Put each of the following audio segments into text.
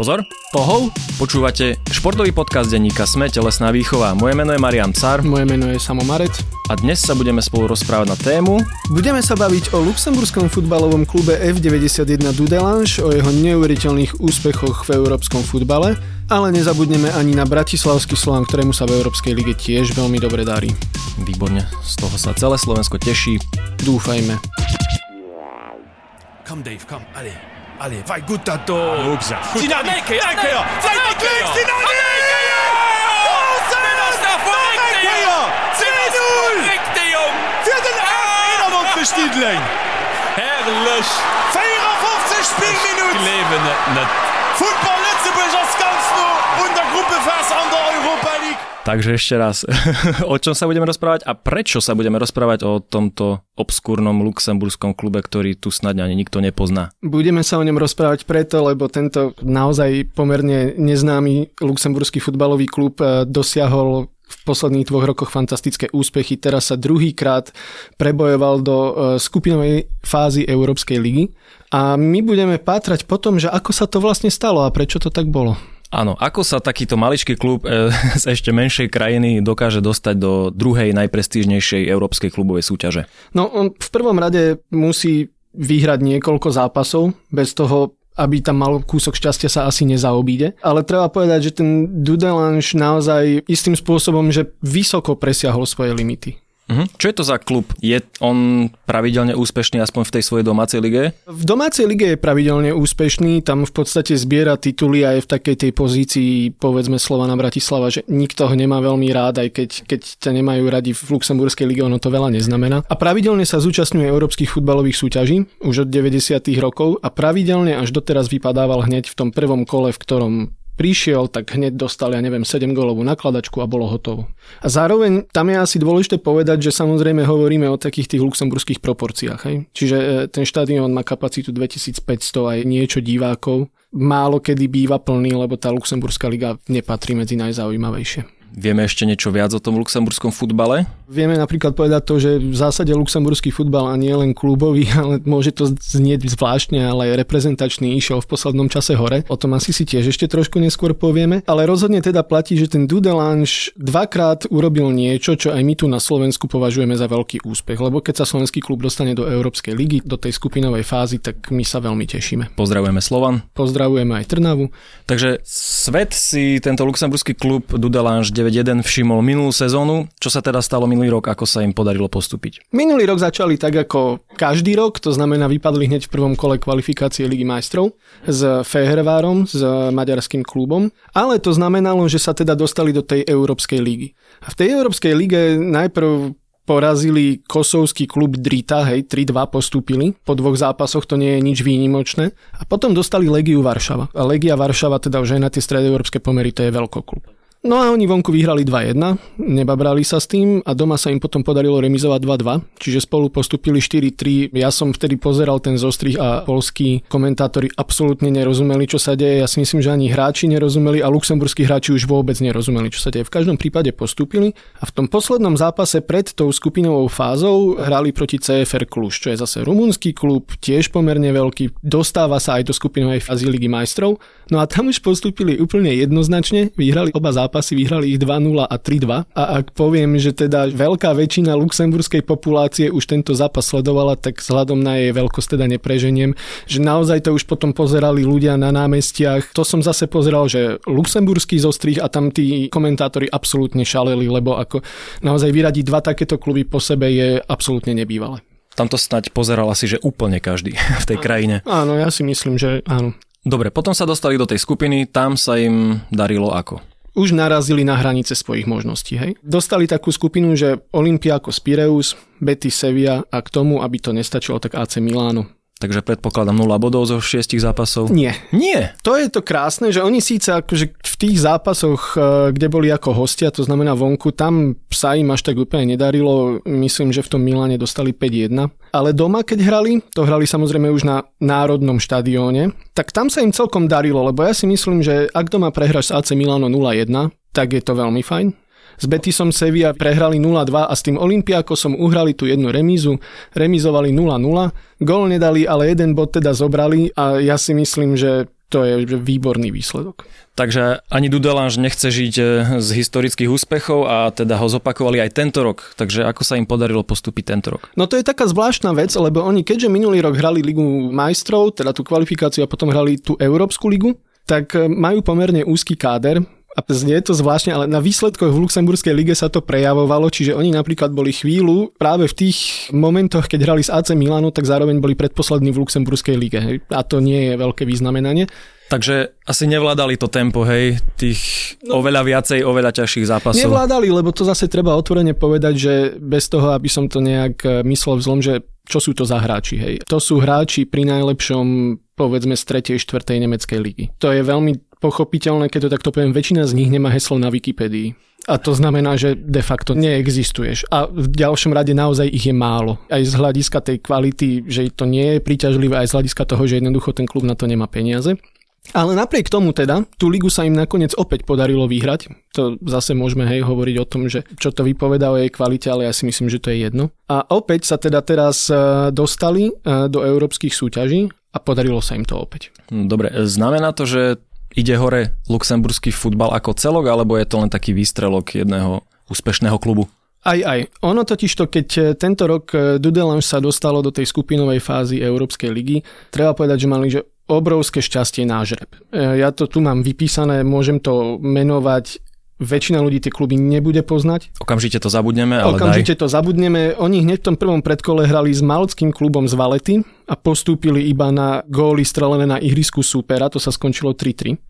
Pozor, Pohov? počúvate športový podcast denníka Sme telesná výchova. Moje meno je Marian Car Moje meno je Samo Marec. a dnes sa budeme spolu rozprávať na tému Budeme sa baviť o luxemburskom futbalovom klube F91 Dudelange, o jeho neuveriteľných úspechoch v európskom futbale, ale nezabudneme ani na Bratislavský Slovan, ktorému sa v Európskej lige tiež veľmi dobre darí. Výborne, z toho sa celé Slovensko teší. Dúfajme. Komm, Dave, komm, alle. Allez, vai gut dat do Stiedling Herlech 450 Spielminuten. Leben net net. Football Lützeburg als ganz nur und der Gruppe fast an der Europa League. Takže ešte raz, o čom sa budeme rozprávať a prečo sa budeme rozprávať o tomto obskúrnom luxemburskom klube, ktorý tu snad ani nikto nepozná. Budeme sa o ňom rozprávať preto, lebo tento naozaj pomerne neznámy luxemburský futbalový klub eh, dosiahol posledných dvoch rokoch fantastické úspechy. Teraz sa druhýkrát prebojoval do eh, skupinovej fázy Európskej ligy. A my budeme pátrať po tom, že ako sa to vlastne stalo a prečo to tak bolo. Áno, ako sa takýto maličký klub e, z ešte menšej krajiny dokáže dostať do druhej najprestížnejšej európskej klubovej súťaže? No on v prvom rade musí vyhrať niekoľko zápasov, bez toho aby tam mal kúsok šťastia sa asi nezaobíde. Ale treba povedať, že ten Dudelange naozaj istým spôsobom, že vysoko presiahol svoje limity. Mhm. Čo je to za klub? Je on pravidelne úspešný aspoň v tej svojej domácej lige? V domácej lige je pravidelne úspešný, tam v podstate zbiera tituly a je v takej tej pozícii, povedzme Slovana Bratislava, že nikto ho nemá veľmi rád, aj keď, keď ťa nemajú radi v luxemburskej lige, ono to veľa neznamená. A pravidelne sa zúčastňuje európskych futbalových súťaží už od 90. rokov a pravidelne až doteraz vypadával hneď v tom prvom kole, v ktorom prišiel, tak hneď dostal, ja neviem, 7 gólovú nakladačku a bolo hotovo. A zároveň tam je asi dôležité povedať, že samozrejme hovoríme o takých tých luxemburských proporciách. Hej? Čiže e, ten štadión má kapacitu 2500 aj niečo divákov. Málo kedy býva plný, lebo tá luxemburská liga nepatrí medzi najzaujímavejšie. Vieme ešte niečo viac o tom luxemburskom futbale? Vieme napríklad povedať to, že v zásade luxemburský futbal a nie len klubový, ale môže to znieť zvláštne, ale aj reprezentačný išiel v poslednom čase hore. O tom asi si tiež ešte trošku neskôr povieme. Ale rozhodne teda platí, že ten Dudelange dvakrát urobil niečo, čo aj my tu na Slovensku považujeme za veľký úspech. Lebo keď sa slovenský klub dostane do Európskej ligy, do tej skupinovej fázy, tak my sa veľmi tešíme. Pozdravujeme Slovan. Pozdravujeme aj Trnavu. Takže svet si tento luxemburský klub Dudelange 9-1 všimol minulú sezónu. Čo sa teda stalo minulý rok, ako sa im podarilo postúpiť? Minulý rok začali tak ako každý rok, to znamená vypadli hneď v prvom kole kvalifikácie Ligy majstrov s Fehervárom, s maďarským klubom, ale to znamenalo, že sa teda dostali do tej Európskej ligy. A v tej Európskej lige najprv porazili kosovský klub Drita, hej, 3-2 postúpili. Po dvoch zápasoch to nie je nič výnimočné. A potom dostali Legiu Varšava. A Legia Varšava, teda už aj na tie stredoeurópske pomery, to je veľkoklub. No a oni vonku vyhrali 2-1, nebabrali sa s tým a doma sa im potom podarilo remizovať 2-2, čiže spolu postupili 4-3. Ja som vtedy pozeral ten zostrih a polskí komentátori absolútne nerozumeli, čo sa deje. Ja si myslím, že ani hráči nerozumeli a luxemburskí hráči už vôbec nerozumeli, čo sa deje. V každom prípade postupili a v tom poslednom zápase pred tou skupinovou fázou hrali proti CFR Kluž, čo je zase rumunský klub, tiež pomerne veľký, dostáva sa aj do skupinovej fázy Ligy majstrov. No a tam už postupili úplne jednoznačne, vyhrali oba zápasy, vyhrali ich 2-0 a 3-2. A ak poviem, že teda veľká väčšina luxemburskej populácie už tento zápas sledovala, tak vzhľadom na jej veľkosť teda nepreženiem, že naozaj to už potom pozerali ľudia na námestiach. To som zase pozeral, že luxemburský zostrih a tam tí komentátori absolútne šaleli, lebo ako naozaj vyradiť dva takéto kluby po sebe je absolútne nebývalé. Tam to snať pozeral asi, že úplne každý v tej krajine. Áno, ja si myslím, že áno. Dobre, potom sa dostali do tej skupiny, tam sa im darilo ako? Už narazili na hranice svojich možností. Hej? Dostali takú skupinu, že Olympiakos Pireus, Betis Sevilla a k tomu, aby to nestačilo, tak AC Milano. Takže predpokladám 0 bodov zo 6 zápasov. Nie. Nie. To je to krásne, že oni síce akože v tých zápasoch, e, kde boli ako hostia, to znamená vonku, tam sa im až tak úplne nedarilo. Myslím, že v tom Miláne dostali 5-1. Ale doma, keď hrali, to hrali samozrejme už na národnom štadióne, tak tam sa im celkom darilo, lebo ja si myslím, že ak doma prehráš s AC Milano 0-1, tak je to veľmi fajn. S Betisom Sevilla prehrali 0-2 a s tým Olympiakosom uhrali tú jednu remízu, remizovali 0-0. Gól nedali, ale jeden bod teda zobrali a ja si myslím, že to je výborný výsledok. Takže ani Dudelange nechce žiť e, z historických úspechov a teda ho zopakovali aj tento rok. Takže ako sa im podarilo postúpiť tento rok? No to je taká zvláštna vec, lebo oni keďže minulý rok hrali Ligu majstrov, teda tú kvalifikáciu a potom hrali tú Európsku ligu, tak e, majú pomerne úzky káder, a znie to zvláštne, ale na výsledkoch v Luxemburskej lige sa to prejavovalo, čiže oni napríklad boli chvíľu práve v tých momentoch, keď hrali s AC Milano, tak zároveň boli predposlední v Luxemburskej lige. A to nie je veľké významenanie. Takže asi nevládali to tempo, hej, tých no, oveľa viacej, oveľa ťažších zápasov. Nevládali, lebo to zase treba otvorene povedať, že bez toho, aby som to nejak e, myslel v zlom, že čo sú to za hráči, hej. To sú hráči pri najlepšom, povedzme, z 3. 4. nemeckej ligy. To je veľmi pochopiteľné, keď to takto poviem, väčšina z nich nemá heslo na Wikipedii. A to znamená, že de facto neexistuješ. A v ďalšom rade naozaj ich je málo. Aj z hľadiska tej kvality, že to nie je príťažlivé, aj z hľadiska toho, že jednoducho ten klub na to nemá peniaze. Ale napriek tomu teda, tú ligu sa im nakoniec opäť podarilo vyhrať. To zase môžeme hej hovoriť o tom, že čo to vypovedá o jej kvalite, ale ja si myslím, že to je jedno. A opäť sa teda teraz e, dostali e, do európskych súťaží a podarilo sa im to opäť. Dobre, znamená to, že ide hore luxemburský futbal ako celok, alebo je to len taký výstrelok jedného úspešného klubu? Aj, aj. Ono totiž to, keď e, tento rok Dudelange sa dostalo do tej skupinovej fázy Európskej ligy, treba povedať, že mali že obrovské šťastie nážreb. E, ja to tu mám vypísané, môžem to menovať väčšina ľudí tie kluby nebude poznať. Okamžite to zabudneme, ale Okamžite daj. to zabudneme. Oni hneď v tom prvom predkole hrali s malckým klubom z Valety a postúpili iba na góly strelené na ihrisku súpera, to sa skončilo 3-3.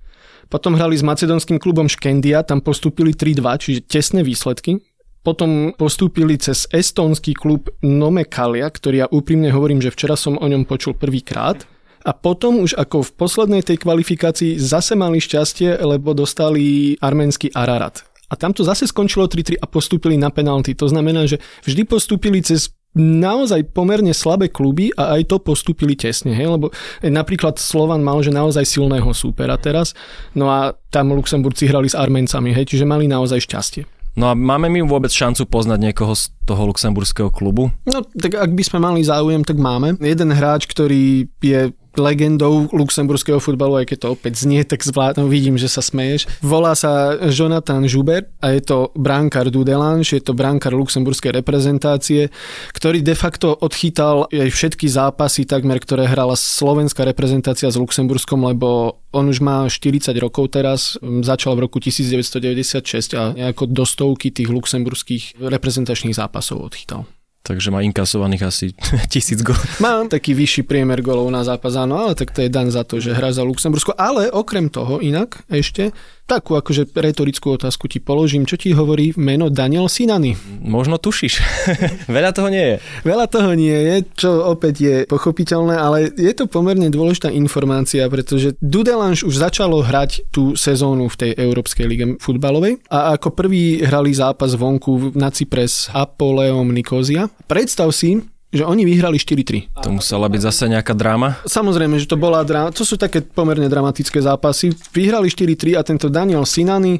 Potom hrali s macedonským klubom Škendia, tam postúpili 3-2, čiže tesné výsledky. Potom postúpili cez estónsky klub Nomekalia, ktorý ja úprimne hovorím, že včera som o ňom počul prvýkrát a potom už ako v poslednej tej kvalifikácii zase mali šťastie, lebo dostali arménsky Ararat. A tam to zase skončilo 3-3 a postúpili na penalty. To znamená, že vždy postúpili cez naozaj pomerne slabé kluby a aj to postúpili tesne, hej? lebo napríklad Slovan mal že naozaj silného súpera teraz, no a tam Luxemburci hrali s Armencami, hej? čiže mali naozaj šťastie. No a máme my vôbec šancu poznať niekoho z toho luxemburského klubu? No tak ak by sme mali záujem, tak máme. Jeden hráč, ktorý je legendou luxemburského futbalu, aj keď to opäť znie, tak zvládnu, vidím, že sa smeješ. Volá sa Jonathan Žuber a je to bránkar Dudelange, je to bránkar luxemburskej reprezentácie, ktorý de facto odchytal aj všetky zápasy takmer, ktoré hrala slovenská reprezentácia s Luxemburskom, lebo on už má 40 rokov teraz, začal v roku 1996 a nejako do stovky tých luxemburských reprezentačných zápasov odchytal takže má inkasovaných asi tisíc gólov. Má taký vyšší priemer golov na zápas, áno, ale tak to je dan za to, že hrá za Luxembursko. Ale okrem toho inak ešte takú akože retorickú otázku ti položím. Čo ti hovorí meno Daniel Sinany? Možno tušíš. Veľa toho nie je. Veľa toho nie je, čo opäť je pochopiteľné, ale je to pomerne dôležitá informácia, pretože Dudelange už začalo hrať tú sezónu v tej Európskej lige futbalovej a ako prvý hrali zápas vonku na Cypres Apoleom Nikozia. Predstav si, že oni vyhrali 4-3. To musela byť zase nejaká dráma? Samozrejme, že to bola dráma. To sú také pomerne dramatické zápasy. Vyhrali 4-3 a tento Daniel Sinany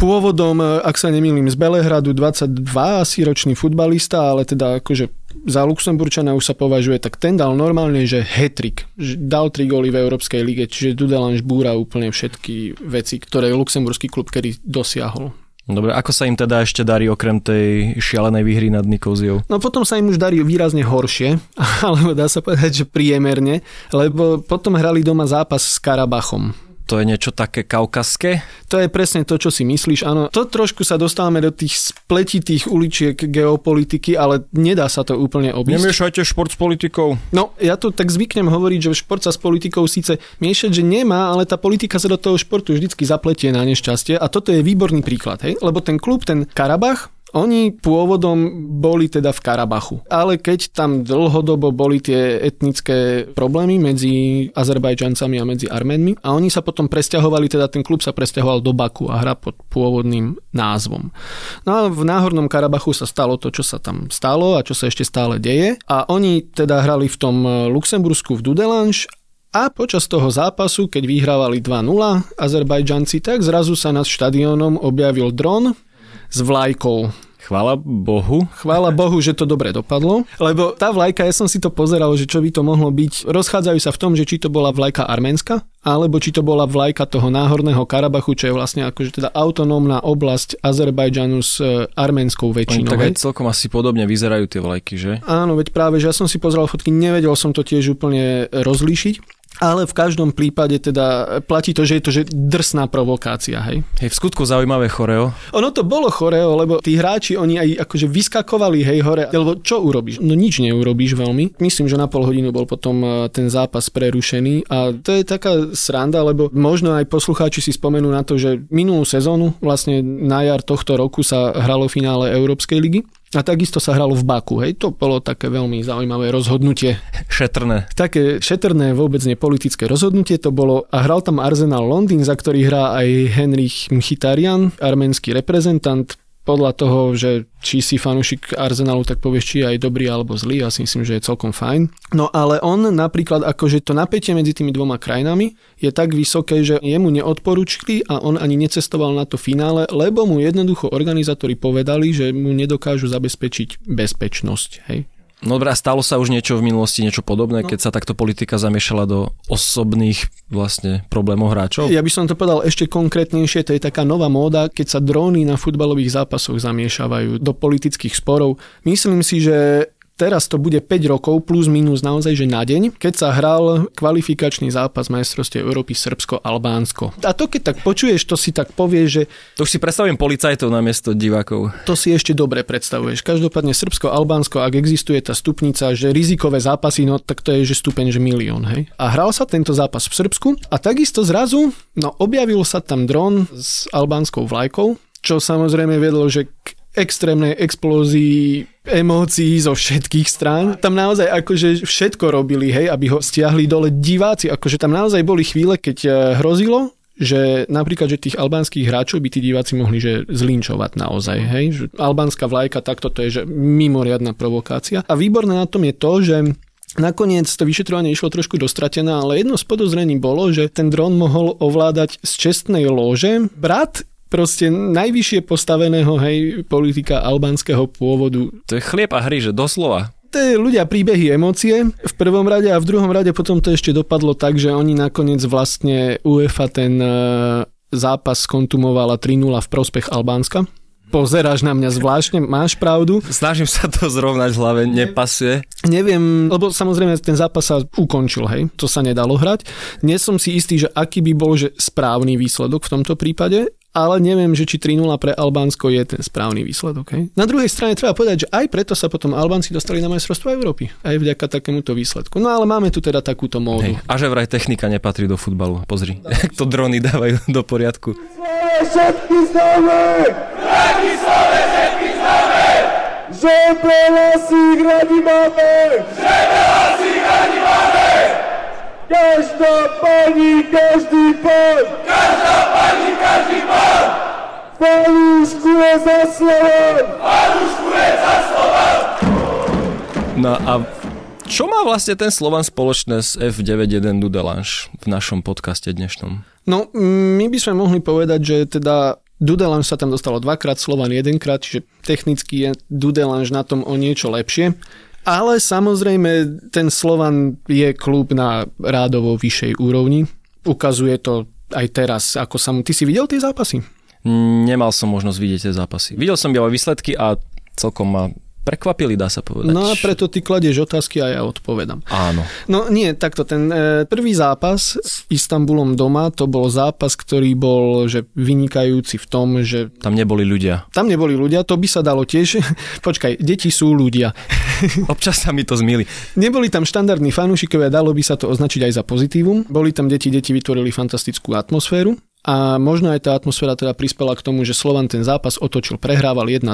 pôvodom, ak sa nemýlim, z Belehradu 22 asi ročný futbalista, ale teda akože za Luxemburčana už sa považuje, tak ten dal normálne, že hetrik, dal tri góly v Európskej lige, čiže Dudelange búra úplne všetky veci, ktoré luxemburský klub kedy dosiahol. Dobre, ako sa im teda ešte darí okrem tej šialenej výhry nad Nikóziou? No potom sa im už darí výrazne horšie, alebo dá sa povedať, že priemerne, lebo potom hrali doma zápas s Karabachom to je niečo také kaukaské? To je presne to, čo si myslíš, áno. To trošku sa dostávame do tých spletitých uličiek geopolitiky, ale nedá sa to úplne obísť. Nemiešajte šport s politikou. No, ja to tak zvyknem hovoriť, že šport sa s politikou síce miešať, že nemá, ale tá politika sa do toho športu vždycky zapletie na nešťastie a toto je výborný príklad, hej? Lebo ten klub, ten Karabach, oni pôvodom boli teda v Karabachu, ale keď tam dlhodobo boli tie etnické problémy medzi Azerbajdžancami a medzi Arménmi a oni sa potom presťahovali, teda ten klub sa presťahoval do Baku a hra pod pôvodným názvom. No a v Náhornom Karabachu sa stalo to, čo sa tam stalo a čo sa ešte stále deje a oni teda hrali v tom Luxembursku v Dudelange a počas toho zápasu, keď vyhrávali 2-0 Azerbajdžanci, tak zrazu sa nad štadiónom objavil dron s vlajkou. Chvála Bohu. Chvála Bohu, že to dobre dopadlo, lebo tá vlajka, ja som si to pozeral, že čo by to mohlo byť. Rozchádzajú sa v tom, že či to bola vlajka arménska, alebo či to bola vlajka toho náhorného Karabachu, čo je vlastne akože teda autonómna oblasť Azerbajdžanu s e, arménskou väčšinou. Tak aj celkom asi podobne vyzerajú tie vlajky, že? Áno, veď práve, že ja som si pozeral fotky, nevedel som to tiež úplne rozlíšiť. Ale v každom prípade teda platí to, že je to že drsná provokácia, hej. Hej, v skutku zaujímavé choreo. Ono to bolo choreo, lebo tí hráči, oni aj akože vyskakovali, hej, hore, lebo čo urobíš? No nič neurobíš veľmi. Myslím, že na pol hodinu bol potom e, ten zápas prerušený a to je taká sranda, lebo možno aj poslucháči si spomenú na to, že minulú sezónu, vlastne na jar tohto roku sa hralo finále Európskej ligy a takisto sa hralo v Baku, hej, to bolo také veľmi zaujímavé rozhodnutie. Šetrné. Také šetrné, vôbec nepolitické rozhodnutie to bolo a hral tam Arsenal Londýn, za ktorý hrá aj Henrich Mchitarian, arménsky reprezentant, podľa toho, že či si fanúšik Arsenalu, tak povieš, či je aj dobrý alebo zlý, ja si myslím, že je celkom fajn. No ale on napríklad, akože to napätie medzi tými dvoma krajinami je tak vysoké, že jemu neodporúčili a on ani necestoval na to finále, lebo mu jednoducho organizátori povedali, že mu nedokážu zabezpečiť bezpečnosť. Hej. No dobré, a stalo sa už niečo v minulosti, niečo podobné, no. keď sa takto politika zamiešala do osobných vlastne problémov hráčov? Ja by som to povedal ešte konkrétnejšie, to je taká nová móda, keď sa dróny na futbalových zápasoch zamiešavajú do politických sporov. Myslím si, že Teraz to bude 5 rokov plus minus naozaj, že na deň, keď sa hral kvalifikačný zápas majstrovstiev Európy Srbsko-Albánsko. A to keď tak počuješ, to si tak povieš, že... To už si predstavujem policajtov na miesto divákov. To si ešte dobre predstavuješ. Každopádne Srbsko-Albánsko, ak existuje tá stupnica, že rizikové zápasy, no tak to je že stupeň, že milión, hej. A hral sa tento zápas v Srbsku a takisto zrazu, no objavil sa tam dron s albánskou vlajkou, čo samozrejme viedlo, že k extrémnej explózii emócií zo všetkých strán. Tam naozaj akože všetko robili, hej, aby ho stiahli dole diváci. Akože tam naozaj boli chvíle, keď eh, hrozilo, že napríklad, že tých albánskych hráčov by tí diváci mohli že zlinčovať naozaj, hej, že albánska vlajka, takto to je že mimoriadná provokácia. A výborné na tom je to, že Nakoniec to vyšetrovanie išlo trošku dostratené, ale jedno z podozrení bolo, že ten dron mohol ovládať z čestnej lože brat proste najvyššie postaveného hej, politika albánskeho pôvodu. To je chlieb a hry, že doslova. To je ľudia príbehy, emócie v prvom rade a v druhom rade potom to ešte dopadlo tak, že oni nakoniec vlastne UEFA ten e, zápas skontumovala 3-0 v prospech Albánska. Pozeráš na mňa zvláštne, máš pravdu. Snažím sa to zrovnať v hlave, nepasuje. Neviem, lebo samozrejme ten zápas sa ukončil, hej, to sa nedalo hrať. Nie som si istý, že aký by bol že správny výsledok v tomto prípade, ale neviem, že či 3-0 pre Albánsko je ten správny výsledok. Hej. Na druhej strane treba povedať, že aj preto sa potom Albánci dostali na majstrovstvo Európy. Aj vďaka takémuto výsledku. No ale máme tu teda takúto módu. Hej. A že vraj technika nepatrí do futbalu. Pozri, jak to drony dávajú do poriadku. Všetky známe! Všetky známe, všetky známe! Že si radi máme! Že! Každá pani, každý pán! Každá pani, každý pán! Fanúškuje za Slovan! Fanúškuje za Slovan! No a čo má vlastne ten Slovan spoločné s F91 Dudelange v našom podcaste dnešnom? No, my by sme mohli povedať, že teda Dudelange sa tam dostalo dvakrát, Slovan jedenkrát, čiže technicky je Dudelange na tom o niečo lepšie. Ale samozrejme, ten Slovan je klub na rádovo vyššej úrovni. Ukazuje to aj teraz, ako sa mu... Ty si videl tie zápasy? Nemal som možnosť vidieť tie zápasy. Videl som ale výsledky a celkom ma prekvapili, dá sa povedať. No a preto ty kladieš otázky a ja odpovedám. Áno. No nie, takto, ten e, prvý zápas s Istanbulom doma, to bol zápas, ktorý bol že vynikajúci v tom, že... Tam neboli ľudia. Tam neboli ľudia, to by sa dalo tiež... Počkaj, deti sú ľudia. Občas sa mi to zmili. Neboli tam štandardní fanúšikovia, dalo by sa to označiť aj za pozitívum. Boli tam deti, deti vytvorili fantastickú atmosféru. A možno aj tá atmosféra teda prispela k tomu, že Slovan ten zápas otočil, prehrával 1-2,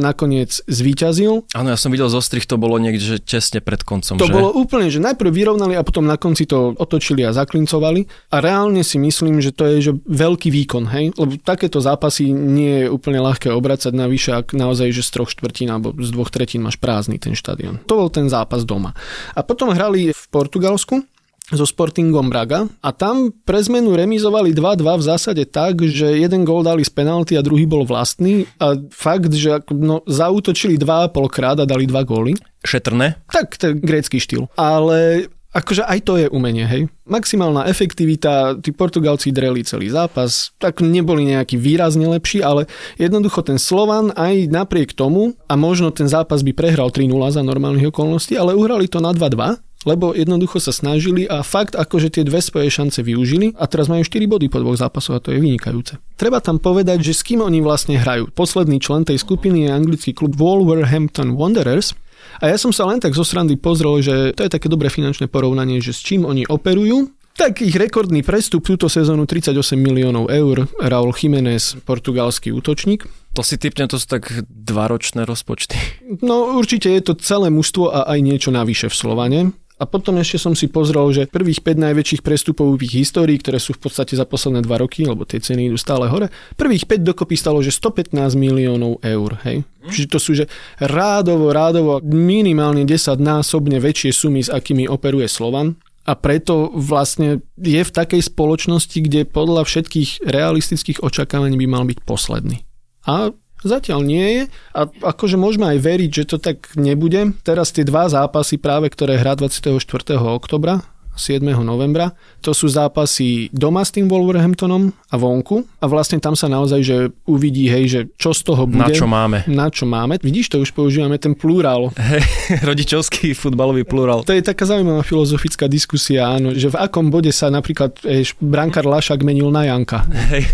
nakoniec zvíťazil. Áno, ja som videl zo strich, to bolo niekde že tesne pred koncom. To že? bolo úplne, že najprv vyrovnali a potom na konci to otočili a zaklincovali. A reálne si myslím, že to je že veľký výkon, hej? Lebo takéto zápasy nie je úplne ľahké obracať navyše, ak naozaj, že z troch štvrtín alebo z dvoch tretín máš prázdny ten štadión. To bol ten zápas doma. A potom hrali v Portugalsku so Sportingom Braga a tam pre zmenu remizovali 2-2 v zásade tak, že jeden gól dali z penalty a druhý bol vlastný a fakt, že no, zautočili 2,5 krát a dali 2 góly. Šetrné? Tak, to je grécky štýl. Ale akože aj to je umenie, hej. Maximálna efektivita, tí Portugalci dreli celý zápas, tak neboli nejaký výrazne lepší, ale jednoducho ten Slovan aj napriek tomu, a možno ten zápas by prehral 3-0 za normálnych okolností, ale uhrali to na 2-2 lebo jednoducho sa snažili a fakt akože tie dve svoje šance využili a teraz majú 4 body po dvoch zápasoch a to je vynikajúce. Treba tam povedať, že s kým oni vlastne hrajú. Posledný člen tej skupiny je anglický klub Wolverhampton Wanderers a ja som sa len tak zo srandy pozrel, že to je také dobré finančné porovnanie, že s čím oni operujú tak ich rekordný prestup túto sezónu 38 miliónov eur. Raúl Jiménez, portugalský útočník. To si typne, to sú tak dvaročné rozpočty. No určite je to celé mužstvo a aj niečo navyše v Slovane. A potom ešte som si pozrel, že prvých 5 najväčších prestupových histórií, ktoré sú v podstate za posledné 2 roky, lebo tie ceny idú stále hore, prvých 5 dokopy stalo, že 115 miliónov eur. Hej? Čiže to sú, že rádovo, rádovo minimálne 10 násobne väčšie sumy, s akými operuje Slovan a preto vlastne je v takej spoločnosti, kde podľa všetkých realistických očakávaní by mal byť posledný. A Zatiaľ nie je a akože môžeme aj veriť, že to tak nebude. Teraz tie dva zápasy práve, ktoré hrá 24. oktobra 7. novembra. To sú zápasy doma s tým Wolverhamptonom a vonku a vlastne tam sa naozaj, že uvidí, hej, že čo z toho bude. Na čo máme. Na čo máme. Vidíš, to už používame ten plurál. Hej, rodičovský futbalový plurál. To je taká zaujímavá filozofická diskusia, áno, že v akom bode sa napríklad eš, brankár Lašak menil na Janka. Hej,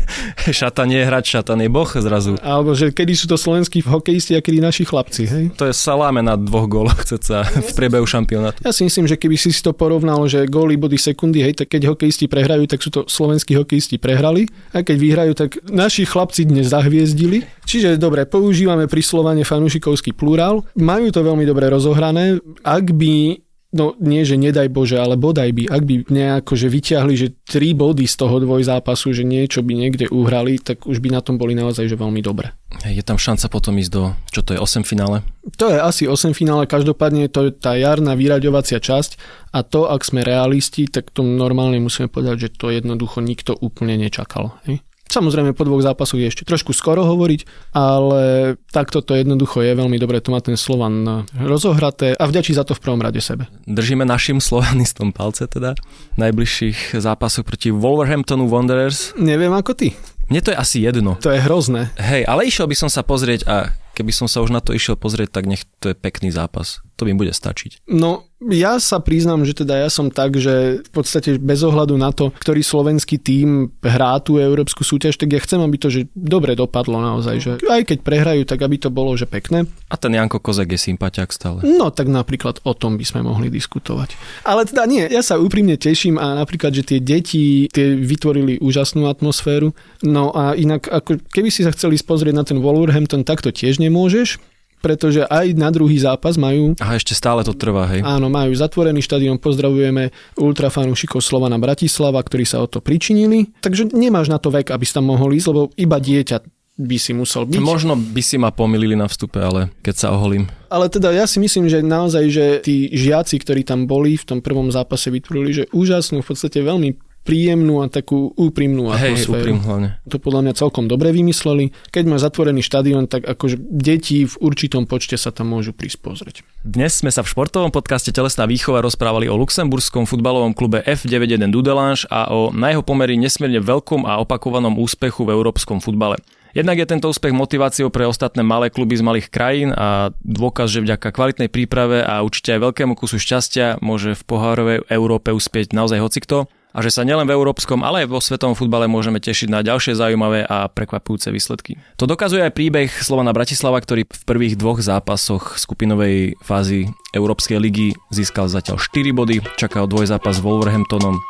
šatan je hrať, šatan je boh zrazu. Alebo že kedy sú to slovenskí hokejisti a kedy naši chlapci, hej? To je saláme na dvoch góloch, sa v priebehu šampionátu. Ja si myslím, že keby si to porovnal porovnal, že góly, body, sekundy, hej, tak keď hokejisti prehrajú, tak sú to slovenskí hokejisti prehrali. A keď vyhrajú, tak naši chlapci dnes zahviezdili. Čiže dobre, používame pri Slovane fanúšikovský plurál. Majú to veľmi dobre rozohrané. Ak by no nie, že nedaj Bože, ale bodaj by, ak by nejako, že vyťahli, že tri body z toho dvojzápasu, že niečo by niekde uhrali, tak už by na tom boli naozaj že veľmi dobre. Je tam šanca potom ísť do, čo to je, 8 finále? To je asi 8 finále, každopádne to je tá jarná vyraďovacia časť a to, ak sme realisti, tak to normálne musíme povedať, že to jednoducho nikto úplne nečakal. Hej? Samozrejme po dvoch zápasoch je ešte trošku skoro hovoriť, ale takto to jednoducho je veľmi dobre, to má ten Slovan rozohraté a vďačí za to v prvom rade sebe. Držíme našim slovanistom palce teda najbližších zápasoch proti Wolverhamptonu Wanderers. Neviem ako ty. Mne to je asi jedno. To je hrozné. Hej, ale išiel by som sa pozrieť a keby som sa už na to išiel pozrieť, tak nech to je pekný zápas. To mi bude stačiť. No, ja sa priznám, že teda ja som tak, že v podstate bez ohľadu na to, ktorý slovenský tím hrá tú európsku súťaž, tak ja chcem, aby to že dobre dopadlo naozaj, že aj keď prehrajú, tak aby to bolo že pekné. A ten Janko Kozek je sympatiak stále. No tak napríklad o tom by sme mohli diskutovať. Ale teda nie, ja sa úprimne teším a napríklad, že tie deti tie vytvorili úžasnú atmosféru. No a inak, ako keby si sa chceli pozrieť na ten Wolverhampton, tak to tiež nemôžeš pretože aj na druhý zápas majú... A ešte stále to trvá, hej? Áno, majú zatvorený štadión, pozdravujeme ultrafanúšikov Slovana Bratislava, ktorí sa o to pričinili. Takže nemáš na to vek, aby si tam mohol ísť, lebo iba dieťa by si musel byť. Možno by si ma pomýlili na vstupe, ale keď sa oholím. Ale teda ja si myslím, že naozaj, že tí žiaci, ktorí tam boli v tom prvom zápase, vytvorili, že úžasnú, v podstate veľmi príjemnú a takú úprimnú Hej, atmosféru. úprim hlavne. To podľa mňa celkom dobre vymysleli. Keď má zatvorený štadión, tak akože deti v určitom počte sa tam môžu prísť pozrieť. Dnes sme sa v športovom podcaste Telesná výchova rozprávali o luxemburskom futbalovom klube F91 Dudelange a o na jeho pomery nesmierne veľkom a opakovanom úspechu v európskom futbale. Jednak je tento úspech motiváciou pre ostatné malé kluby z malých krajín a dôkaz, že vďaka kvalitnej príprave a určite aj veľkému kusu šťastia môže v pohárovej Európe uspieť naozaj hocikto a že sa nielen v európskom, ale aj vo svetovom futbale môžeme tešiť na ďalšie zaujímavé a prekvapujúce výsledky. To dokazuje aj príbeh Slovana Bratislava, ktorý v prvých dvoch zápasoch skupinovej fázy Európskej ligy získal zatiaľ 4 body, čaká o dvojzápas s Wolverhamptonom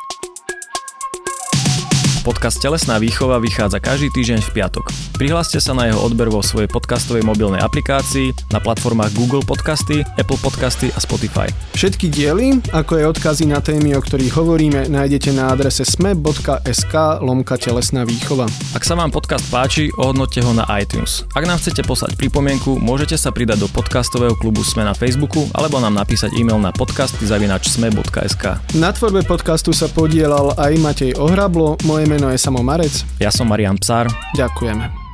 Podcast Telesná výchova vychádza každý týždeň v piatok. Prihláste sa na jeho odber vo svojej podcastovej mobilnej aplikácii, na platformách Google Podcasty, Apple Podcasty a Spotify. Všetky diely, ako aj odkazy na témy, o ktorých hovoríme, nájdete na adrese sme.sk lomka telesná výchova. Ak sa vám podcast páči, ohodnote ho na iTunes. Ak nám chcete poslať pripomienku, môžete sa pridať do podcastového klubu Sme na Facebooku alebo nám napísať e-mail na podcasty.sme.sk. Na tvorbe podcastu sa podielal aj Matej Ohrablo, moje meno je Samo Marec. Ja som Marian Psár. Ďakujeme.